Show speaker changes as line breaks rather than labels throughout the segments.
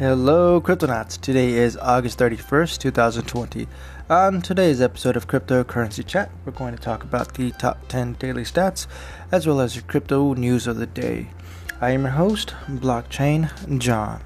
Hello, Cryptonauts. Today is August 31st, 2020. On today's episode of Cryptocurrency Chat, we're going to talk about the top 10 daily stats as well as your crypto news of the day. I am your host, Blockchain John.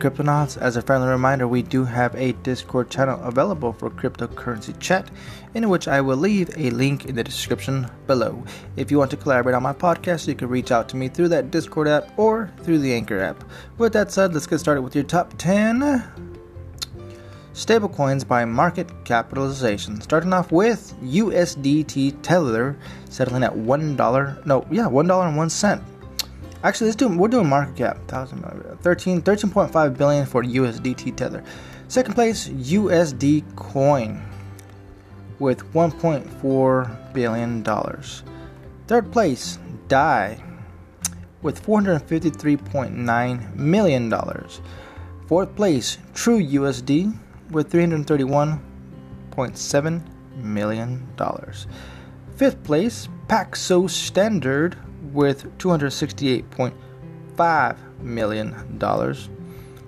Cryptonauts, as a friendly reminder, we do have a Discord channel available for cryptocurrency chat, in which I will leave a link in the description below. If you want to collaborate on my podcast, you can reach out to me through that Discord app or through the Anchor app. With that said, let's get started with your top 10 stablecoins by market capitalization. Starting off with USDT Tether, settling at $1, no, yeah, $1.01 Actually, let's do we're doing market cap 13 13.5 billion for USDT Tether. Second place USD Coin with 1.4 billion dollars. Third place DAI with 453.9 million dollars. Fourth place True USD with 331.7 million dollars. Fifth place Paxos Standard with $268.5 million.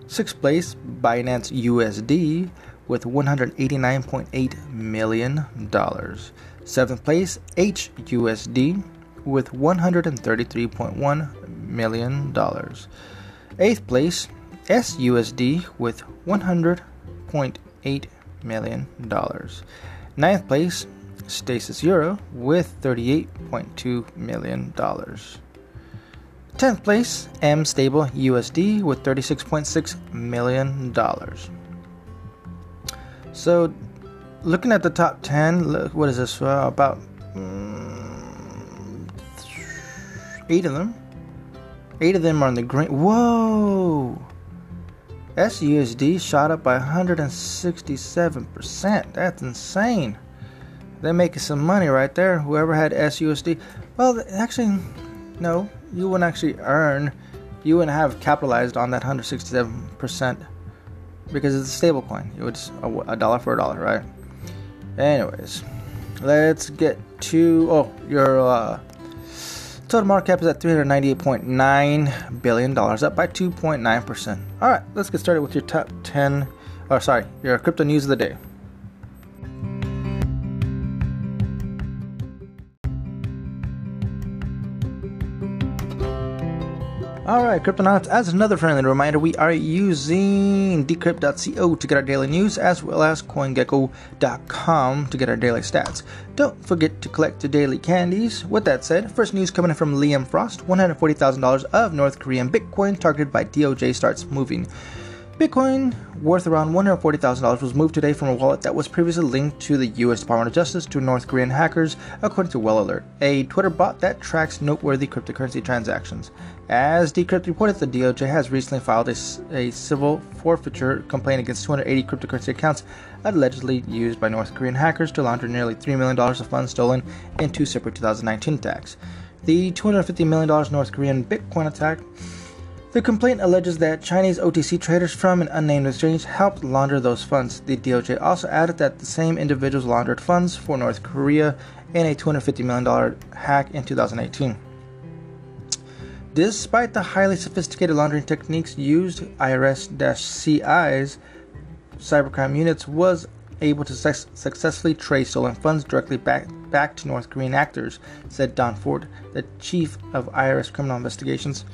Sixth place, Binance USD with $189.8 million. Seventh place, HUSD with $133.1 million. Eighth place, SUSD with $100.8 million. Ninth place, Stasis Euro with $38.2 million. 10th place, mStable USD with $36.6 million. So, looking at the top 10, what is this? Uh, about um, eight of them. Eight of them are in the green. Whoa! SUSD shot up by 167%. That's insane. They're making some money right there. Whoever had SUSD. Well, actually, no. You wouldn't actually earn. You wouldn't have capitalized on that 167% because it's a stable coin. It was a, dollar for a dollar, right? Anyways, let's get to. Oh, your uh, total market cap is at $398.9 billion, up by 2.9%. All right, let's get started with your top 10. Or, sorry, your crypto news of the day. Alright, Cryptonauts, as another friendly reminder, we are using decrypt.co to get our daily news as well as coingecko.com to get our daily stats. Don't forget to collect your daily candies. With that said, first news coming in from Liam Frost $140,000 of North Korean Bitcoin targeted by DOJ starts moving. Bitcoin, worth around $140,000, was moved today from a wallet that was previously linked to the U.S. Department of Justice to North Korean hackers, according to Whale Alert, a Twitter bot that tracks noteworthy cryptocurrency transactions. As Decrypt reported, the DOJ has recently filed a, a civil forfeiture complaint against 280 cryptocurrency accounts allegedly used by North Korean hackers to launder nearly $3 million of funds stolen in two separate 2019 attacks. The $250 million North Korean Bitcoin attack the complaint alleges that Chinese OTC traders from an unnamed exchange helped launder those funds. The DOJ also added that the same individuals laundered funds for North Korea in a $250 million hack in 2018. Despite the highly sophisticated laundering techniques used, IRS-CI's cybercrime units was able to su- successfully trace stolen funds directly back, back to North Korean actors, said Don Fort, the chief of IRS criminal investigations.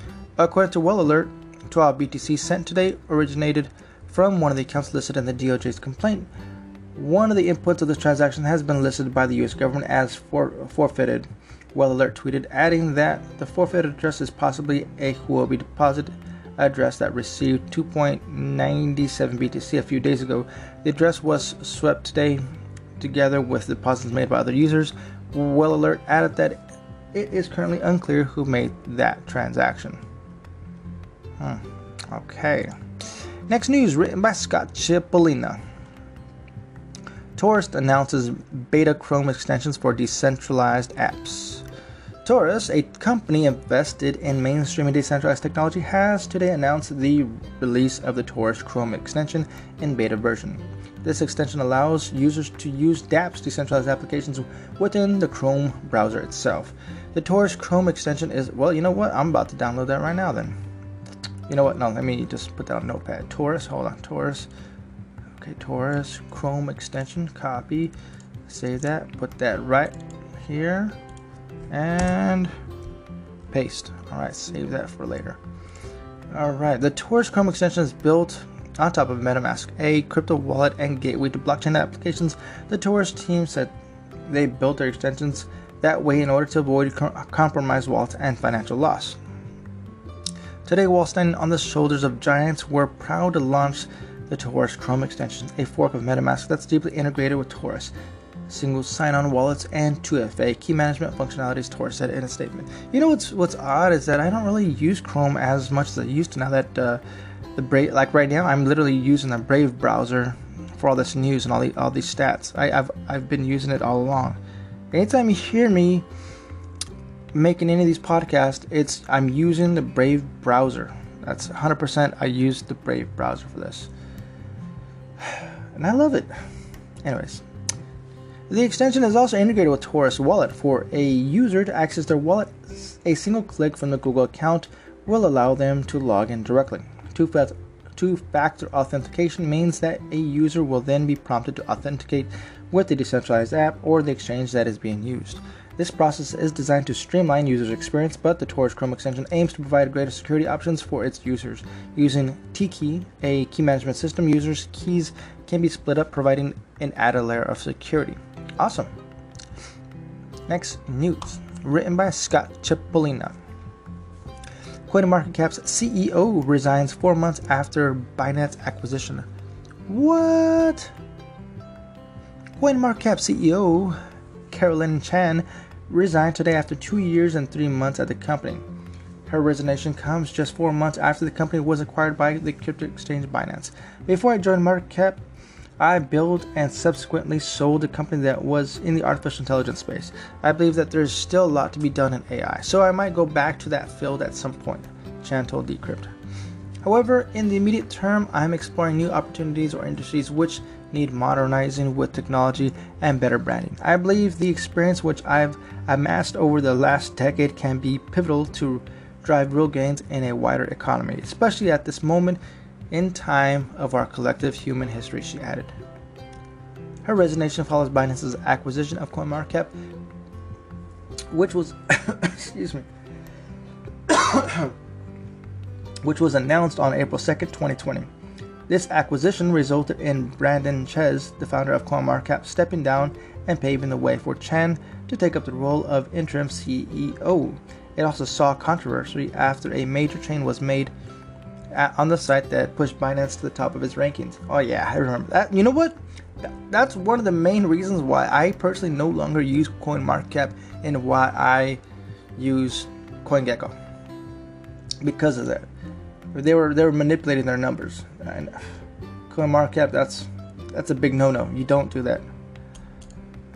According to Whale Alert, 12 BTC sent today originated from one of the accounts listed in the DOJ's complaint. One of the inputs of this transaction has been listed by the US government as for- forfeited. Whale Alert tweeted, adding that the forfeited address is possibly a Huobi deposit address that received 2.97 BTC a few days ago. The address was swept today together with deposits made by other users. Whale Alert added that it is currently unclear who made that transaction. Hmm. Okay. Next news written by Scott Chipolina. Torus announces beta Chrome extensions for decentralized apps. Torus, a company invested in mainstream decentralized technology, has today announced the release of the Torus Chrome extension in beta version. This extension allows users to use dApps decentralized applications within the Chrome browser itself. The Torus Chrome extension is, well, you know what? I'm about to download that right now then. You know what? No, let me just put that on Notepad. Torus, hold on, Torus. Okay, Torus, Chrome extension, copy, save that, put that right here, and paste. All right, save that for later. All right, the Torus Chrome extension is built on top of MetaMask, a crypto wallet and gateway to blockchain applications. The Torus team said they built their extensions that way in order to avoid compromised wallets and financial loss. Today, while standing on the shoulders of giants, we're proud to launch the Torus Chrome extension, a fork of MetaMask that's deeply integrated with Torus single sign-on wallets and 2FA key management functionalities Torus said in a statement. You know what's what's odd is that I don't really use Chrome as much as I used to now that uh, the Brave like right now I'm literally using the Brave browser for all this news and all the all these stats. I, have I've been using it all along. Anytime you hear me making any of these podcasts, it's I'm using the Brave browser. That's 100%. I use the Brave browser for this, and I love it. Anyways, the extension is also integrated with Torus Wallet. For a user to access their wallet, a single click from the Google account will allow them to log in directly. Two factor authentication means that a user will then be prompted to authenticate with the decentralized app or the exchange that is being used. This process is designed to streamline users' experience, but the Torus Chrome extension aims to provide greater security options for its users. Using TKey, a key management system, users' keys can be split up, providing an added layer of security. Awesome. Next news, written by Scott Chipolina. CoinMarketCap's CEO resigns four months after Binance acquisition. What? CoinMarketCap CEO Carylyne Chan resigned today after two years and three months at the company. Her resignation comes just four months after the company was acquired by the crypto exchange Binance. Before I joined MarketCap, I built and subsequently sold a company that was in the artificial intelligence space. I believe that there's still a lot to be done in AI, so I might go back to that field at some point, Chan told Decrypt. However, in the immediate term, I'm exploring new opportunities or industries which need modernizing with technology and better branding. I believe the experience which I've amassed over the last decade can be pivotal to drive real gains in a wider economy, especially at this moment in time of our collective human history, she added. Her resignation follows Binance's acquisition of CoinMarketCap, which was excuse me, which was announced on April 2nd, 2020. This acquisition resulted in Brandon Chez, the founder of CoinMarketCap, stepping down and paving the way for Chan to take up the role of interim CEO. It also saw controversy after a major change was made on the site that pushed Binance to the top of its rankings. Oh yeah, I remember that. You know what? That's one of the main reasons why I personally no longer use CoinMarketCap and why I use CoinGecko. Because of that, they were they were manipulating their numbers. And CoinMarketCap, that's that's a big no-no. You don't do that.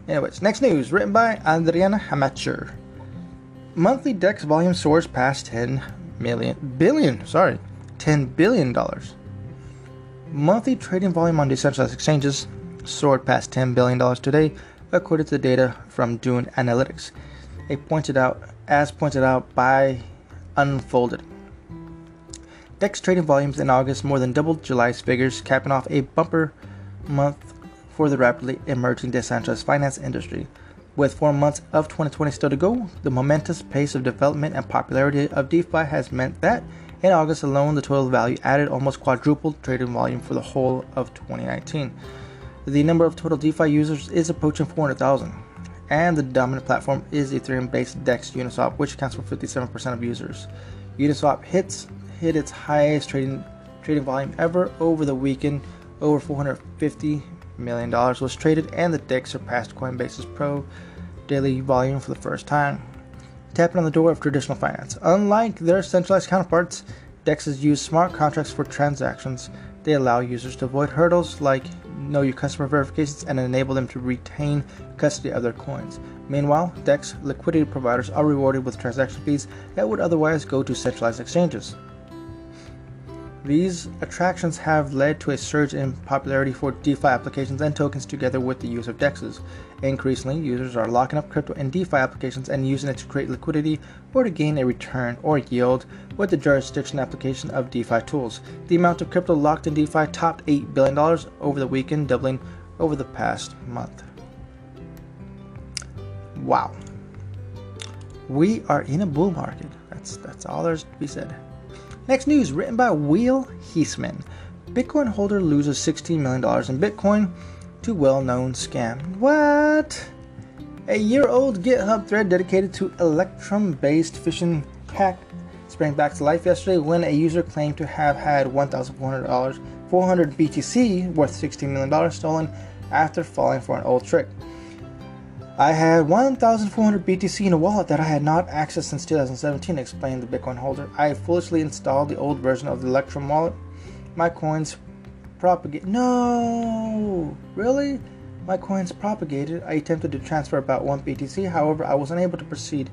Anyways, next news written by Adriana Hamacher. Monthly DEX volume soars past 10 million billion. Sorry, $10 billion. Monthly trading volume on decentralized exchanges soared past $10 billion today, according to the data from Dune Analytics. It pointed out, as pointed out by Unfolded. DEX trading volumes in August more than doubled July's figures, capping off a bumper month for the rapidly emerging decentralized finance industry. With four months of 2020 still to go, the momentous pace of development and popularity of DeFi has meant that in August alone, the total value added almost quadrupled trading volume for the whole of 2019. The number of total DeFi users is approaching 400,000, and the dominant platform is Ethereum based DEX Uniswap, which accounts for 57% of users. Uniswap hits hit its highest trading trading volume ever over the weekend. Over 450 million dollars was traded, and the DEX surpassed Coinbase's Pro daily volume for the first time tapping on the door of traditional finance. Unlike their centralized counterparts, DEXs use smart contracts for transactions. They allow users to avoid hurdles like know your customer verifications and enable them to retain custody of their coins. Meanwhile, DEX liquidity providers are rewarded with transaction fees that would otherwise go to centralized exchanges. These attractions have led to a surge in popularity for DeFi applications and tokens together with the use of DEXs. Increasingly, users are locking up crypto in DeFi applications and using it to create liquidity or to gain a return or yield with the jurisdiction application of DeFi tools. The amount of crypto locked in DeFi topped $8 billion over the weekend, doubling over the past month. Wow. We are in a bull market. That's that's all there's to be said. Next news written by Will Heasman. Bitcoin holder loses $16 million in Bitcoin to well known scam. What? A year old GitHub thread dedicated to Electrum based phishing hack sprang back to life yesterday when a user claimed to have had $1,400, 400 BTC worth $16 million stolen after falling for an old trick. I had 1,400 BTC in a wallet that I had not accessed since 2017, explained the Bitcoin holder. I foolishly installed the old version of the Electrum wallet. My coins propagate. No! Really? My coins propagated. I attempted to transfer about 1 BTC, however, I was unable to proceed.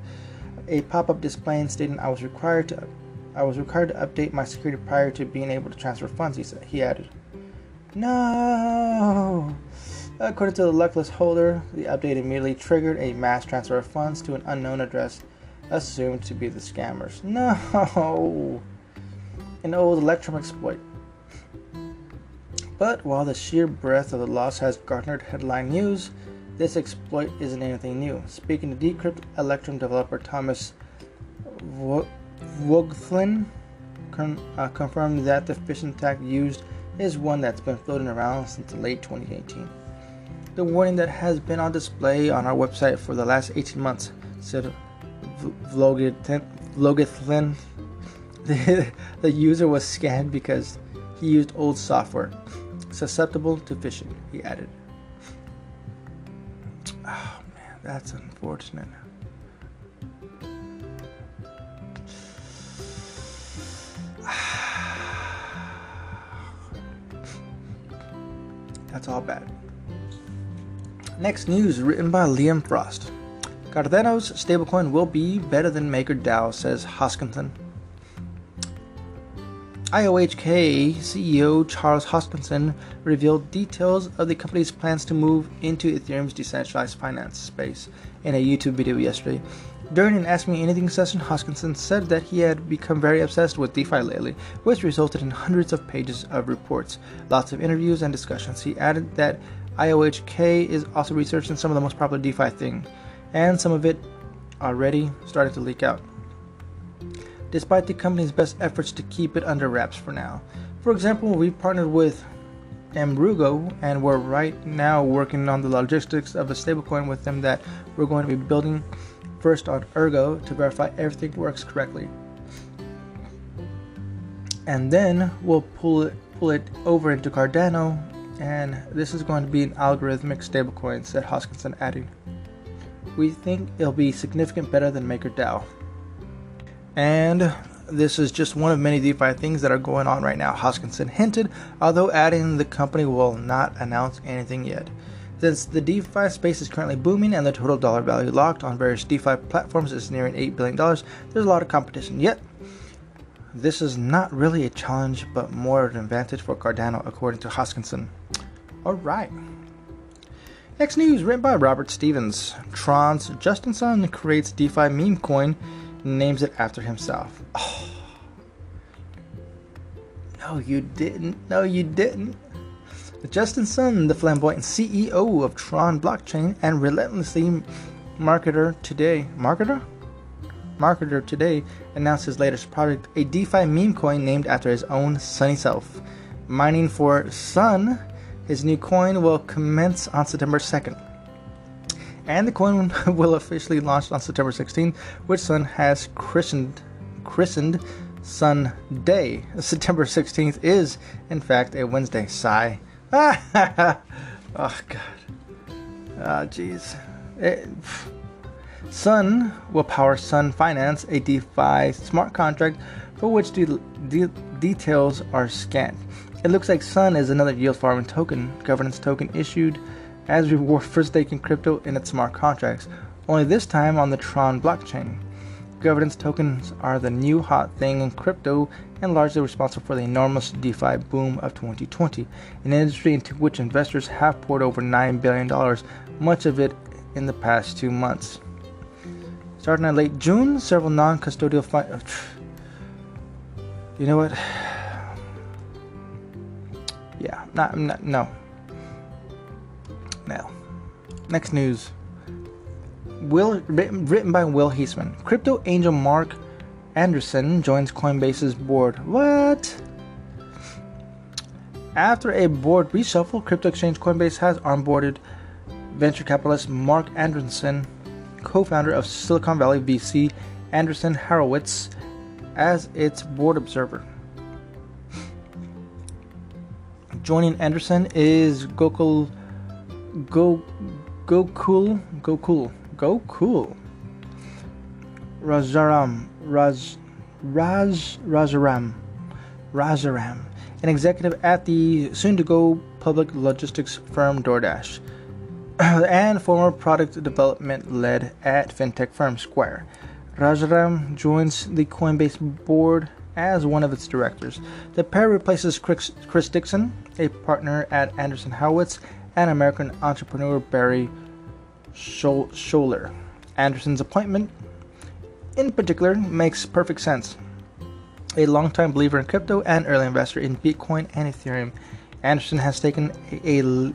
A pop up display stating I was required to I was required to update my security prior to being able to transfer funds, he said. He added. No! According to the luckless holder, the update immediately triggered a mass transfer of funds to an unknown address assumed to be the scammers. No! An old Electrum exploit. But while the sheer breadth of the loss has garnered headline news, this exploit isn't anything new. Speaking to Decrypt, Electrum developer Thomas Voegtlin con- uh, confirmed that the phishing attack used is one that's been floating around since late 2018 the warning that has been on display on our website for the last 18 months, said Voegtlin. The, the user was scanned because he used old software, susceptible to phishing, he added. Oh man, that's unfortunate. That's all bad. Next news written by Liam Frost. Cardano's stablecoin will be better than MakerDAO, says Hoskinson. IOHK CEO Charles Hoskinson revealed details of the company's plans to move into Ethereum's decentralized finance space in a YouTube video yesterday. During an Ask Me Anything session, Hoskinson said that he had become very obsessed with DeFi lately, which resulted in hundreds of pages of reports, lots of interviews, and discussions. He added that IOHK is also researching some of the most popular DeFi things, and some of it already started to leak out. Despite the company's best efforts to keep it under wraps for now. For example, we've partnered with Emurgo and we're right now working on the logistics of a stablecoin with them that we're going to be building first on Ergo to verify everything works correctly. And then we'll pull it pull it over into Cardano and this is going to be an algorithmic stablecoin, said Hoskinson, adding, We think it'll be significant better than MakerDAO. And this is just one of many DeFi things that are going on right now, Hoskinson hinted, although adding the company will not announce anything yet. Since the DeFi space is currently booming and the total dollar value locked on various DeFi platforms is nearing $8 billion, there's a lot of competition. Yet, this is not really a challenge, but more an advantage for Cardano, according to Hoskinson. Alright. Next news written by Robert Stevens. Tron's Justin Sun creates DeFi meme coin, names it after himself. Oh. No, you didn't. No, you didn't. Justin Sun, the flamboyant CEO of Tron Blockchain and relentlessly marketer today, marketer? Marketer today announced his latest project, a DeFi meme coin named after his own sunny self. Mining for Sun, his new coin will commence on September 2nd. And the coin will officially launch on September 16th, which Sun has christened christened Sun Day. September 16th is, in fact, a Wednesday. Sigh. oh God. Ah, oh, jeez. Sun will power Sun Finance, a DeFi smart contract for which de- de- details are scant. It looks like Sun is another yield farming token, governance token issued as reward for staking crypto in its smart contracts. only this time on the Tron blockchain. Governance tokens are the new hot thing in crypto and largely responsible for the enormous DeFi boom of 2020, an industry into which investors have poured over $9 billion, much of it in the past two months. Starting in late June, several non custodial. Fi- uh, you know what? Yeah, not, not no. Now, next news. Will written by Will Heasman. Crypto angel Mark Anderson joins Coinbase's board. What? After a board reshuffle, crypto exchange Coinbase has onboarded venture capitalist Marc Andreessen, co-founder of Silicon Valley VC Anderson Horowitz, as its board observer. Joining Anderson is Gokul Go Gokul Gokul Gokul Rajaram Raj Raj Rajaram Rajaram, an executive at the soon-to-go public logistics firm DoorDash, and former product development lead at fintech firm Square. Rajaram joins the Coinbase board as one of its directors. The pair replaces Chris, Chris Dixon, a partner at Anderson Horowitz, and American entrepreneur Barry Scholler. Anderson's appointment, in particular, makes perfect sense. A longtime believer in crypto and early investor in Bitcoin and Ethereum, Anderson has taken a, a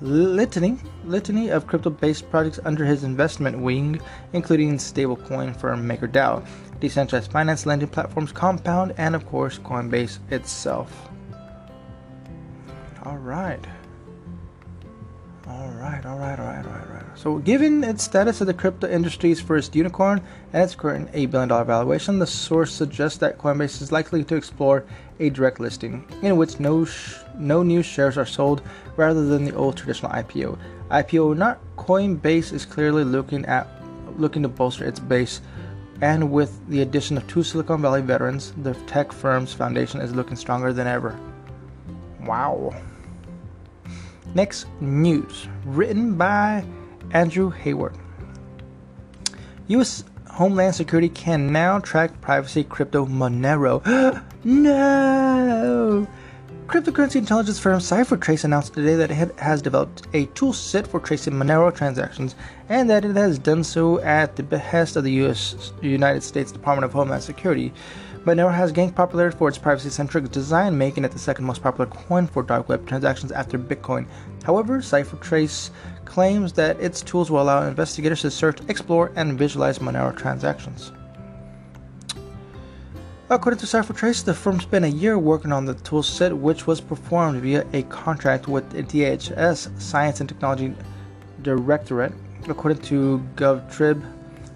litany, litany of crypto-based projects under his investment wing, including stablecoin firm MakerDAO, decentralized finance lending platforms Compound, and of course Coinbase itself. All right. All right, all right, all right, all right, all right. So, given its status as the crypto industry's first unicorn and its current $8 billion valuation, the source suggests that Coinbase is likely to explore a direct listing in which no sh- no new shares are sold rather than the old traditional IPO. IPO not Coinbase is clearly looking at looking to bolster its base and with the addition of two Silicon Valley veterans, the tech firm's foundation is looking stronger than ever. Wow. Next news, written by Andrew Hayward. U.S. Homeland Security can now track privacy crypto Monero. no! Cryptocurrency intelligence firm CipherTrace announced today that it has developed a tool set for tracing Monero transactions and that it has done so at the behest of the US United States Department of Homeland Security. Monero has gained popularity for its privacy-centric design, making it the second most popular coin for dark web transactions after Bitcoin. However, CipherTrace claims that its tools will allow investigators to search, explore, and visualize Monero transactions. According to CipherTrace, the firm spent a year working on the toolset, which was performed via a contract with the DHS Science and Technology Directorate. According to GovTribe,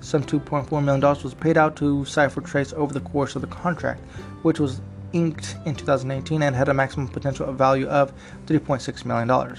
some $2.4 million was paid out to CipherTrace over the course of the contract, which was inked in 2018 and had a maximum potential value of $3.6 million.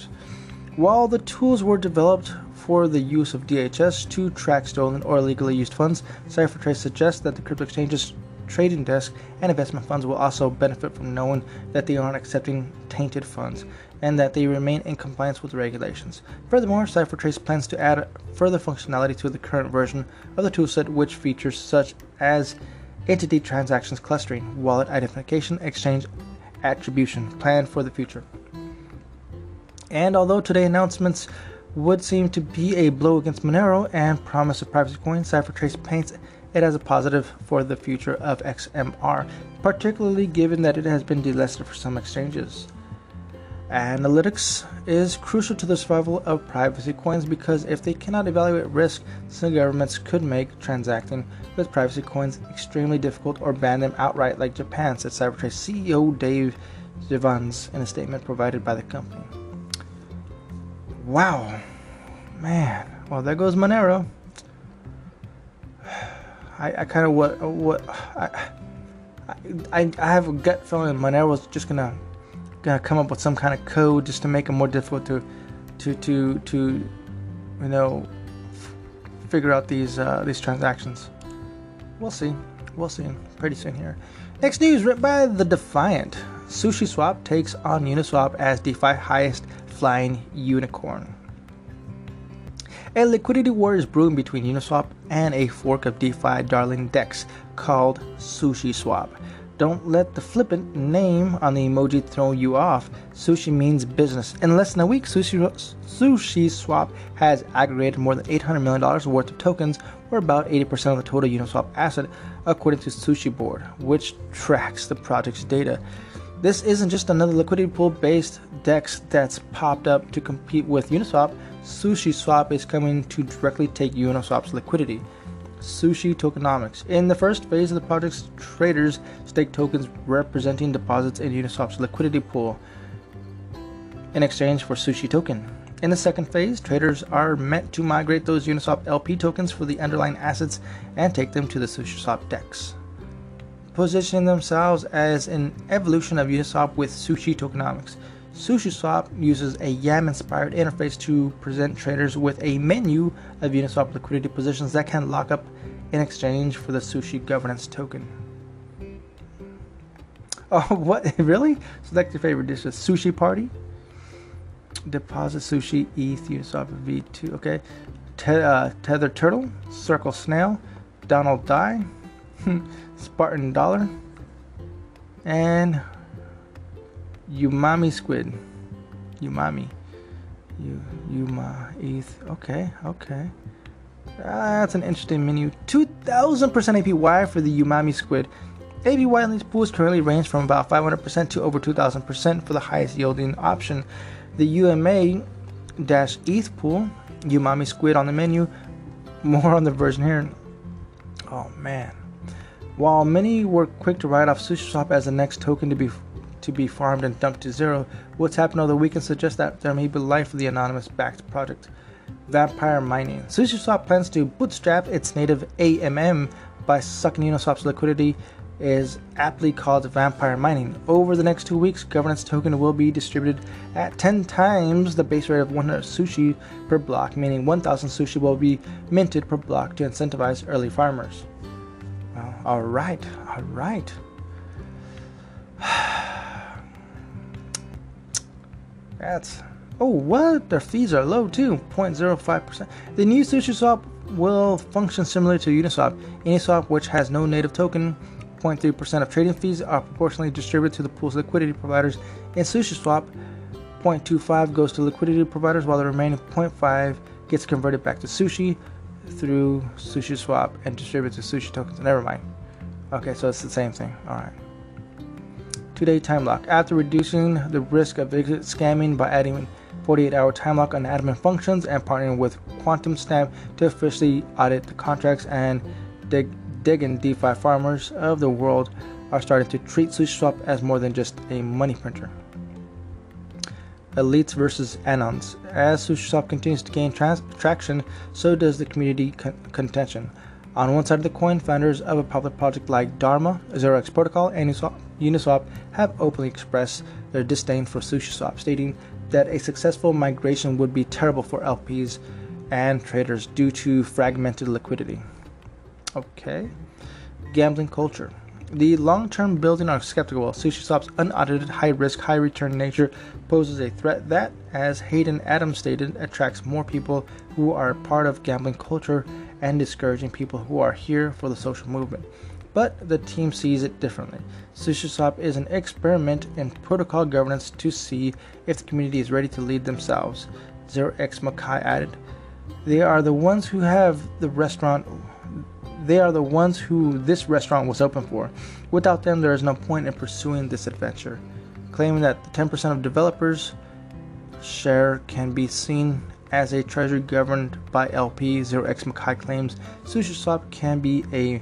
While the tools were developed for the use of DHS to track stolen or illegally used funds, CipherTrace suggests that the crypto exchanges trading desk and investment funds will also benefit from knowing that they aren't accepting tainted funds and that they remain in compliance with regulations. Furthermore, CipherTrace plans to add further functionality to the current version of the toolset, which features such as entity transactions clustering, wallet identification, exchange attribution, planned for the future. And although today's announcements would seem to be a blow against Monero and promise of privacy coin, CipherTrace paints it as a positive for the future of XMR, particularly given that it has been delisted for some exchanges. Analytics is crucial to the survival of privacy coins because if they cannot evaluate risk, some governments could make transacting with privacy coins extremely difficult or ban them outright, like Japan, said CipherTrace CEO Dave Jevans in a statement provided by the company. Wow, man. Well, there goes Monero. I, I kind of what what I, I I have a gut feeling Monero was just gonna gonna come up with some kind of code just to make it more difficult to to to to you know figure out these uh, these transactions. We'll see. We'll see pretty soon here. Next news written by the Defiant. SushiSwap takes on Uniswap as DeFi highest flying unicorn. A liquidity war is brewing between Uniswap and a fork of DeFi darling DEX called SushiSwap. Don't let the flippant name on the emoji throw you off. Sushi means business. In less than a week, Sushi, Swap has aggregated more than $800 million worth of tokens, or about 80% of the total Uniswap asset, according to Sushi Board, which tracks the project's data. This isn't just another liquidity pool based DEX that's popped up to compete with Uniswap. Sushi Swap is coming to directly take Uniswap's liquidity. Sushi Tokenomics. In the first phase of the project's traders stake tokens representing deposits in Uniswap's liquidity pool in exchange for Sushi token. In the second phase, traders are meant to migrate those Uniswap LP tokens for the underlying assets and take them to the SushiSwap DEX, positioning themselves as an evolution of Uniswap with Sushi Tokenomics. SushiSwap uses a YAM inspired interface to present traders with a menu of Uniswap liquidity positions that can lock up in exchange for the Sushi governance token. Oh, what? Really? Select your favorite dishes. Sushi Party? Deposit Sushi, ETH, Uniswap V2. Okay. Te- uh, Tether Turtle, Circle Snail, Donald DAI, Spartan Dollar, and Umami squid. Umami. You Yuma ETH. Okay, okay. That's an interesting menu. 2000% APY for the Umami squid. APY in these pools currently range from about 500% to over 2000% for the highest yielding option. The UMA ETH pool, Umami squid on the menu. More on the version here. Oh man. While many were quick to write off SushiSwap as the next token to be to be farmed and dumped to zero. What's happened over the weekend suggests that there may be life for the anonymous backed project. Vampire Mining. SushiSwap plans to bootstrap its native AMM by sucking Uniswap's liquidity is aptly called vampire mining. Over the next two weeks, governance token will be distributed at 10 times the base rate of 100 sushi per block, meaning 1,000 sushi will be minted per block to incentivize early farmers. Well, all right, all right. That's oh what their fees are low too 0.05%. The new SushiSwap will function similar to Uniswap. Uniswap, which has no native token, 0.3% of trading fees are proportionally distributed to the pool's liquidity providers. In SushiSwap, 0.25 goes to liquidity providers while the remaining 0.5 gets converted back to sushi through SushiSwap and distributed to sushi tokens. Never mind. Okay, so it's the same thing. All right two day time lock. After reducing the risk of exit scamming by adding 48 hour time lock on admin functions and partnering with Quantstamp to officially audit the contracts and dig, digging DeFi farmers of the world are starting to treat SushiSwap as more than just a money printer. Elites versus Anons. As SushiSwap continues to gain trans- traction, so does the community con- contention. On one side of the coin, founders of a public project like Dharma, ZeroX Protocol, and Uniswap Uniswap have openly expressed their disdain for SushiSwap, stating that a successful migration would be terrible for LPs and traders due to fragmented liquidity. Okay. Gambling culture. The long term building are skeptical. SushiSwap's unaudited, high risk, high return nature poses a threat that, as Hayden Adams stated, attracts more people who are part of gambling culture and discouraging people who are here for the social movement but the team sees it differently. SushiSwap is an experiment in protocol governance to see if the community is ready to lead themselves. Zero X Makai added, They are the ones who have the restaurant. They are the ones who this restaurant was open for. Without them, there is no point in pursuing this adventure. Claiming that the 10% of developers' share can be seen as a treasury governed by LP, Zero X Makai claims SushiSwap can be a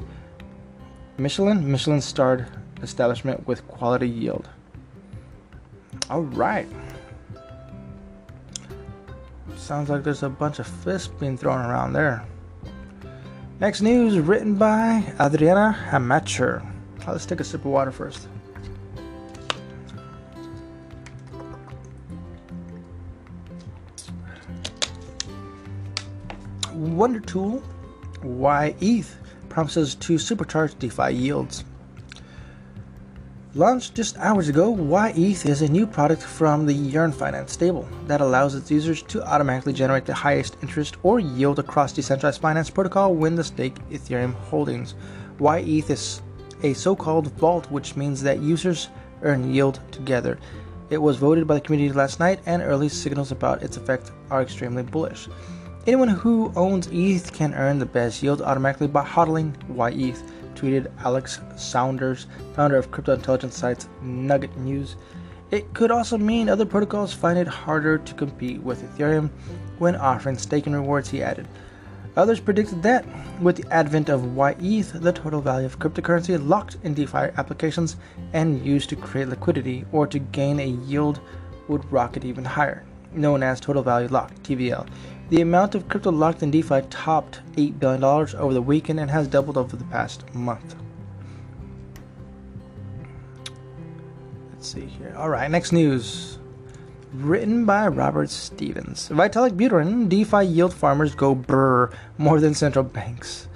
Michelin, Michelin starred establishment with quality yield. All right. Sounds like there's a bunch of fists being thrown around there. Next news written by Adriana Hamacher. Let's take a sip of water first. Wonder Tool, YETH promises to supercharge DeFi yields. Launched just hours ago, YETH is a new product from the Yearn Finance stable that allows its users to automatically generate the highest interest or yield across decentralized finance protocol when they stake Ethereum holdings. YETH is a so called vault, which means that users earn yield together. It was voted by the community last night, and early signals about its effect are extremely bullish. Anyone who owns ETH can earn the best yield automatically by hodling YETH tweeted Alex Saunders, founder of crypto intelligence sites Nugget News. It could also mean other protocols find it harder to compete with Ethereum when offering staking rewards, he added. Others predicted that, with the advent of YETH, the total value of cryptocurrency locked in DeFi applications and used to create liquidity or to gain a yield would rocket even higher, known as total value locked (TVL). The amount of crypto locked in DeFi topped $8 billion over the weekend and has doubled over the past month. Let's see here. All right, next news. Written by Robert Stevens. Vitalik Buterin, DeFi yield farmers go brr more than central banks.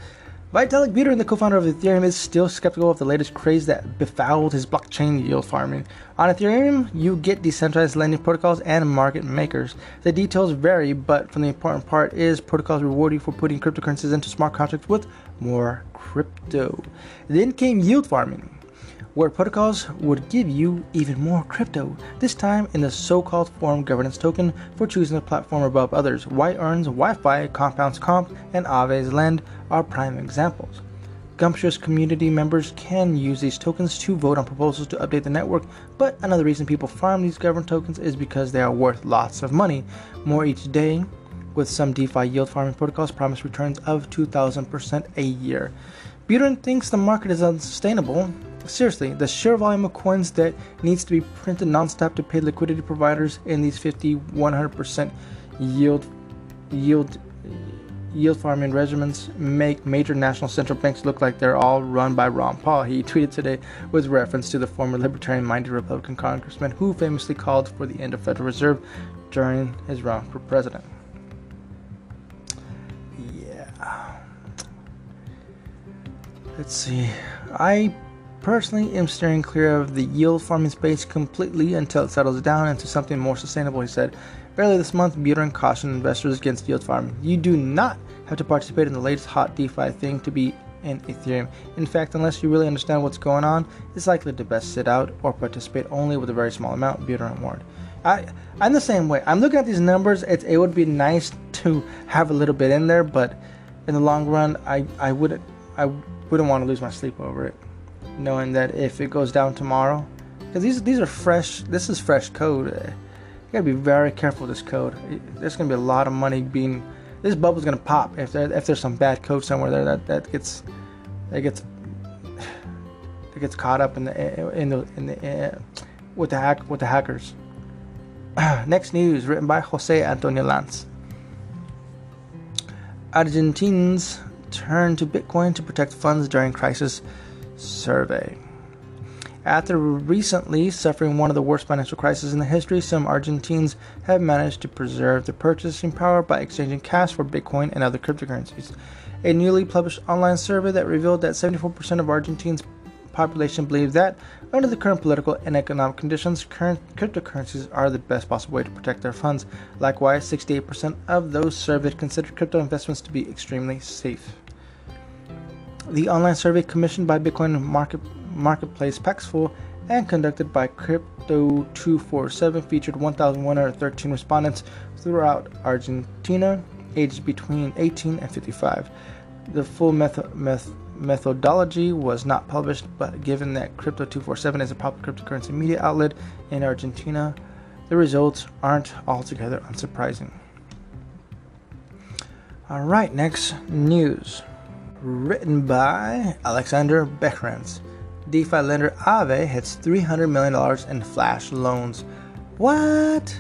Vitalik Buterin, the co-founder of Ethereum, is still skeptical of the latest craze that befouled his blockchain yield farming. On Ethereum, you get decentralized lending protocols and market makers. The details vary, but from the important part is protocols reward you for putting cryptocurrencies into smart contracts with more crypto. Then came yield farming where protocols would give you even more crypto, this time in the so called Forum Governance token for choosing the platform above others. Yearn's, YFI, Compound's Comp, and Aave's Lend are prime examples. Gumptious community members can use these tokens to vote on proposals to update the network, but another reason people farm these governance tokens is because they are worth lots of money, more each day, with some DeFi yield farming protocols promise returns of 2000% a year. Buterin thinks the market is unsustainable Seriously, the sheer volume of coins that needs to be printed nonstop to pay liquidity providers in these 50, 100% yield yield yield farming regimens make major national central banks look like they're all run by Ron Paul. He tweeted today with reference to the former libertarian-minded Republican congressman who famously called for the end of Federal Reserve during his run for president. Yeah. Let's see. I personally am steering clear of the yield farming space completely until it settles down into something more sustainable, he said. Earlier this month, Buterin cautioned investors against yield farming. You do not have to participate in the latest hot DeFi thing to be in Ethereum. In fact, unless you really understand what's going on, it's likely to best sit out or participate only with a very small amount, Buterin warned. I, I'm the same way. I'm looking at these numbers. It, it would be nice to have a little bit in there, but in the long run, I, I wouldn't I wouldn't want to lose my sleep over it knowing that if it goes down tomorrow, because these these are fresh. This is fresh code. Eh? You gotta be very careful with this code. There's gonna be a lot of money being. This bubble's gonna pop if there if there's some bad code somewhere there that, that gets that gets that gets caught up in the eh, eh, in the in the uh, with the hack with the hackers. Next news written by Jose Antonio Lanz. Argentines turn to Bitcoin to protect funds during crisis survey. After recently suffering one of the worst financial crises in the history, some Argentines have managed to preserve their purchasing power by exchanging cash for Bitcoin and other cryptocurrencies. A newly published online survey that revealed that 74% of Argentines population believe that, under the current political and economic conditions, current cryptocurrencies are the best possible way to protect their funds. Likewise, 68% of those surveyed consider crypto investments to be extremely safe. The online survey commissioned by Bitcoin market, marketplace Paxful and conducted by Crypto247 featured 1,113 respondents throughout Argentina, aged between 18 and 55. The full method, meth- methodology was not published, but given that Crypto247 is a popular cryptocurrency media outlet in Argentina, the results aren't altogether unsurprising. All right, next news written by Alexander Behrens. DeFi lender Aave hits $300 million in flash loans. What?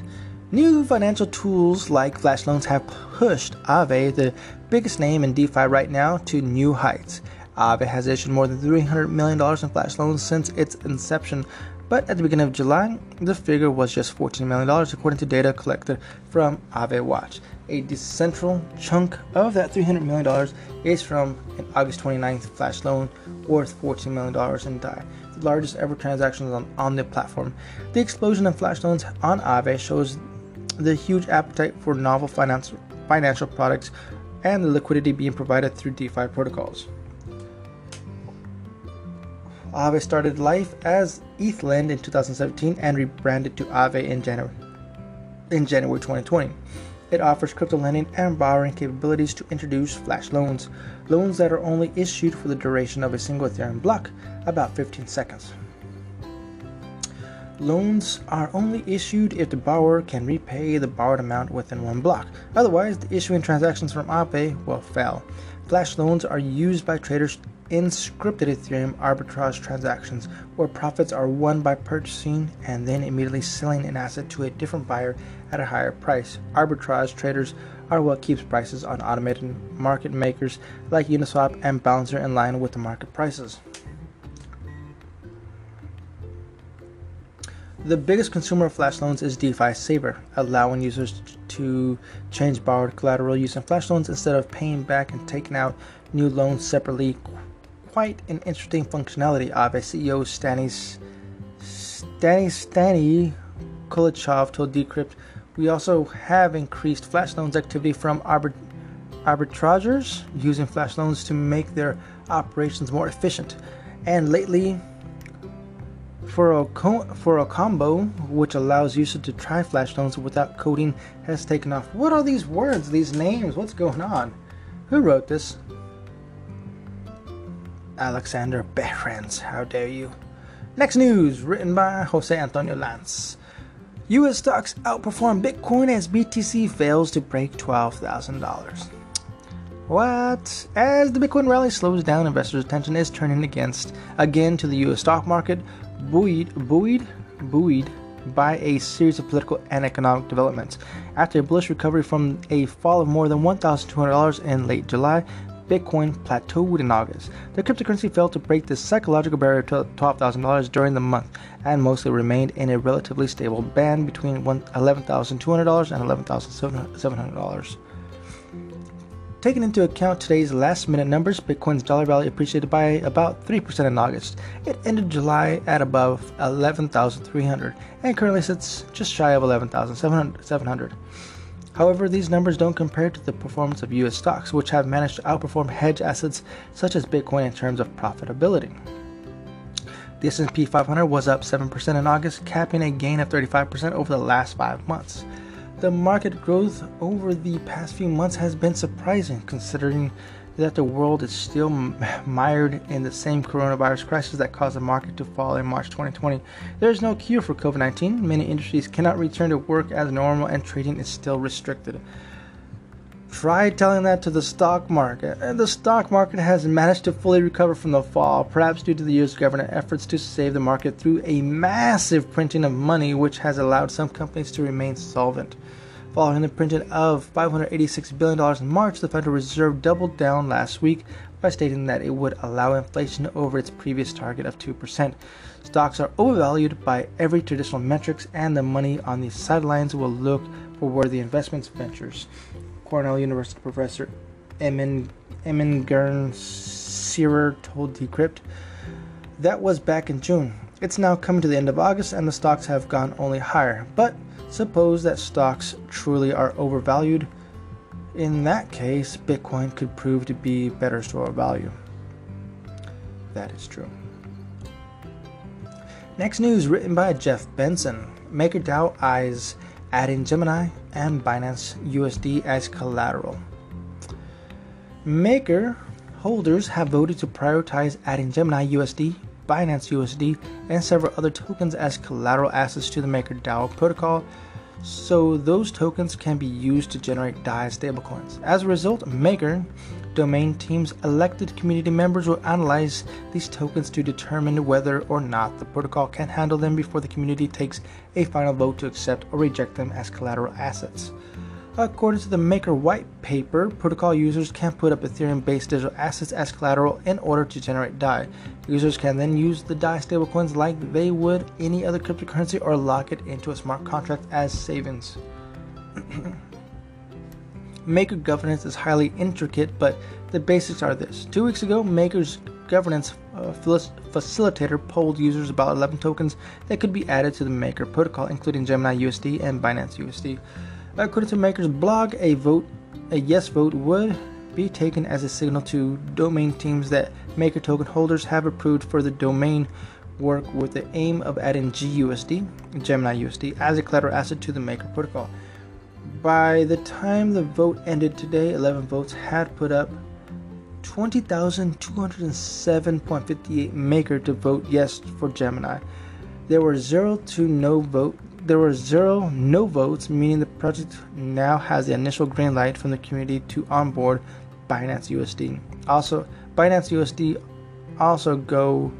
New financial tools like flash loans have pushed Aave, the biggest name in DeFi right now, to new heights. Aave has issued more than $300 million in flash loans since its inception, but at the beginning of July, the figure was just $14 million according to data collected from Aave Watch. A decentral chunk of that $300 million is from an August 29th flash loan worth $14 million in DAI. The largest ever transactions on, on the platform. The explosion in flash loans on Aave shows the huge appetite for novel finance, financial products and the liquidity being provided through DeFi protocols. Aave started life as ETHLend in 2017 and rebranded to Aave in January in January 2020. It offers crypto lending and borrowing capabilities to introduce flash loans, loans that are only issued for the duration of a single Ethereum block, about 15 seconds. Loans are only issued if the borrower can repay the borrowed amount within one block. Otherwise, the issuing transactions from Aave will fail. Flash loans are used by traders in scripted Ethereum arbitrage transactions where profits are won by purchasing and then immediately selling an asset to a different buyer at a higher price. Arbitrage traders are what keeps prices on automated market makers like Uniswap and Balancer in line with the market prices. The biggest consumer of flash loans is DeFi Saver, allowing users to change borrowed collateral using flash loans instead of paying back and taking out new loans separately. Quite an interesting functionality. Aave CEO Stanis Stani Stani Kulechov told Decrypt, "We also have increased flash loans activity from arbit- arbitragers using flash loans to make their operations more efficient, and lately." For a, co- Furucombo which allows users to try flash loans without coding has taken off. What are these words, these names? What's going on? Who wrote this? Alexander Behrens, how dare you? Next news, written by Jose Antonio Lanz. US stocks outperform Bitcoin as BTC fails to break $12,000. What? As the Bitcoin rally slows down, investors' attention is turning against again to the US stock market, buoyed, buoyed, buoyed by a series of political and economic developments. After a bullish recovery from a fall of more than $1,200 in late July, Bitcoin plateaued in August. The cryptocurrency failed to break the psychological barrier to $12,000 during the month and mostly remained in a relatively stable band between $11,200 and $11,700. Taking into account today's last minute numbers, Bitcoin's dollar value appreciated by about 3% in August. It ended July at above $11,300, and currently sits just shy of 11,700. However, these numbers don't compare to the performance of US stocks, which have managed to outperform hedge assets such as Bitcoin in terms of profitability. The S&P 500 was up 7% in August, capping a gain of 35% over the last 5 months the market growth over the past few months has been surprising considering that the world is still mired in the same coronavirus crisis that caused the market to fall in March 2020. There is no cure for COVID 19. Many industries cannot return to work as normal, and trading is still restricted. Try telling that to the stock market. And the stock market has managed to fully recover from the fall, perhaps due to the US government efforts to save the market through a massive printing of money, which has allowed some companies to remain solvent. Following the printing of $586 billion in March, the Federal Reserve doubled down last week by stating that it would allow inflation over its previous target of 2%. Stocks are overvalued by every traditional metrics, and the money on the sidelines will look for worthy investments ventures. Cornell University professor Emin, Gün Sirer told Decrypt. That was back in June. It's now coming to the end of August, and the stocks have gone only higher. But Suppose that stocks truly are overvalued. In that case, Bitcoin could prove to be better store of value. That is true. Next news written by Jeff Benson. MakerDAO eyes adding Gemini and Binance USD as collateral. Maker holders have voted to prioritize adding Gemini USD, Binance USD, and several other tokens as collateral assets to the MakerDAO protocol so those tokens can be used to generate DAI stablecoins. As a result, Maker domain teams elected community members will analyze these tokens to determine whether or not the protocol can handle them before the community takes a final vote to accept or reject them as collateral assets. According to the Maker white paper, protocol users can put up Ethereum based digital assets as collateral in order to generate DAI. Users can then use the DAI stablecoins like they would any other cryptocurrency or lock it into a smart contract as savings. Maker governance is highly intricate, but the basics are this. Two weeks ago, Maker's governance uh, facilitator polled users about 11 tokens that could be added to the Maker protocol, including Gemini USD and Binance USD. According to Maker's blog, a vote, a yes vote would be taken as a signal to domain teams that Maker token holders have approved for the domain work with the aim of adding GUSD, Gemini USD, as a collateral asset to the Maker protocol. By the time the vote ended today, 11 votes had put up 20,207.58 Maker to vote yes for Gemini. There were zero to no vote. There were zero no votes, meaning the project now has the initial green light from the community to onboard Binance USD. Also, Binance USD also go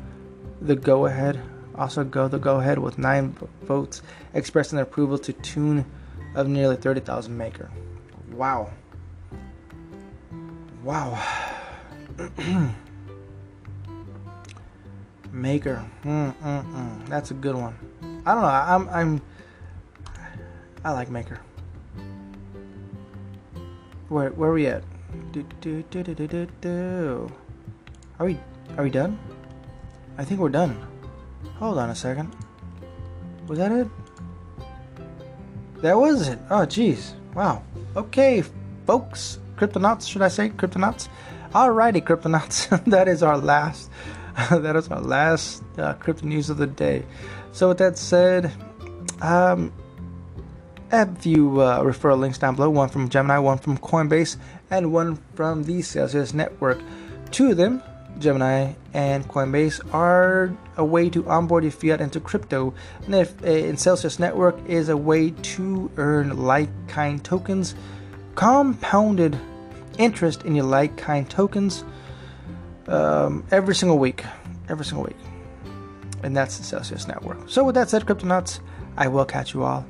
the go ahead. Also go the go ahead with nine votes expressing approval to tune of nearly 30,000 Maker. Wow. Wow. Maker. Mm, mm, mm. That's a good one. I don't know. I'm. I'm. I like Maker. Where Where are we at? Do, do, do, do, do, do. Are we Are we done? I think we're done. Hold on a second. Was that it? That was it. Oh, jeez. Wow. Okay, folks. Cryptonauts, should I say? Cryptonauts? Alrighty, Cryptonauts. that is our last. that is our last uh, crypto news of the day. So, with that said, um, A few uh, referral links down below one from Gemini, one from Coinbase, and one from the Celsius Network. Two of them Gemini, and Coinbase are a way to onboard your fiat into crypto. And if uh, in Celsius Network is a way to earn like kind tokens, compounded interest in your like kind tokens um, every single week. Every single week. And that's the Celsius Network. So, with that said, Cryptonauts, I will catch you all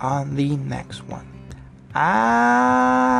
on the next one. Adios.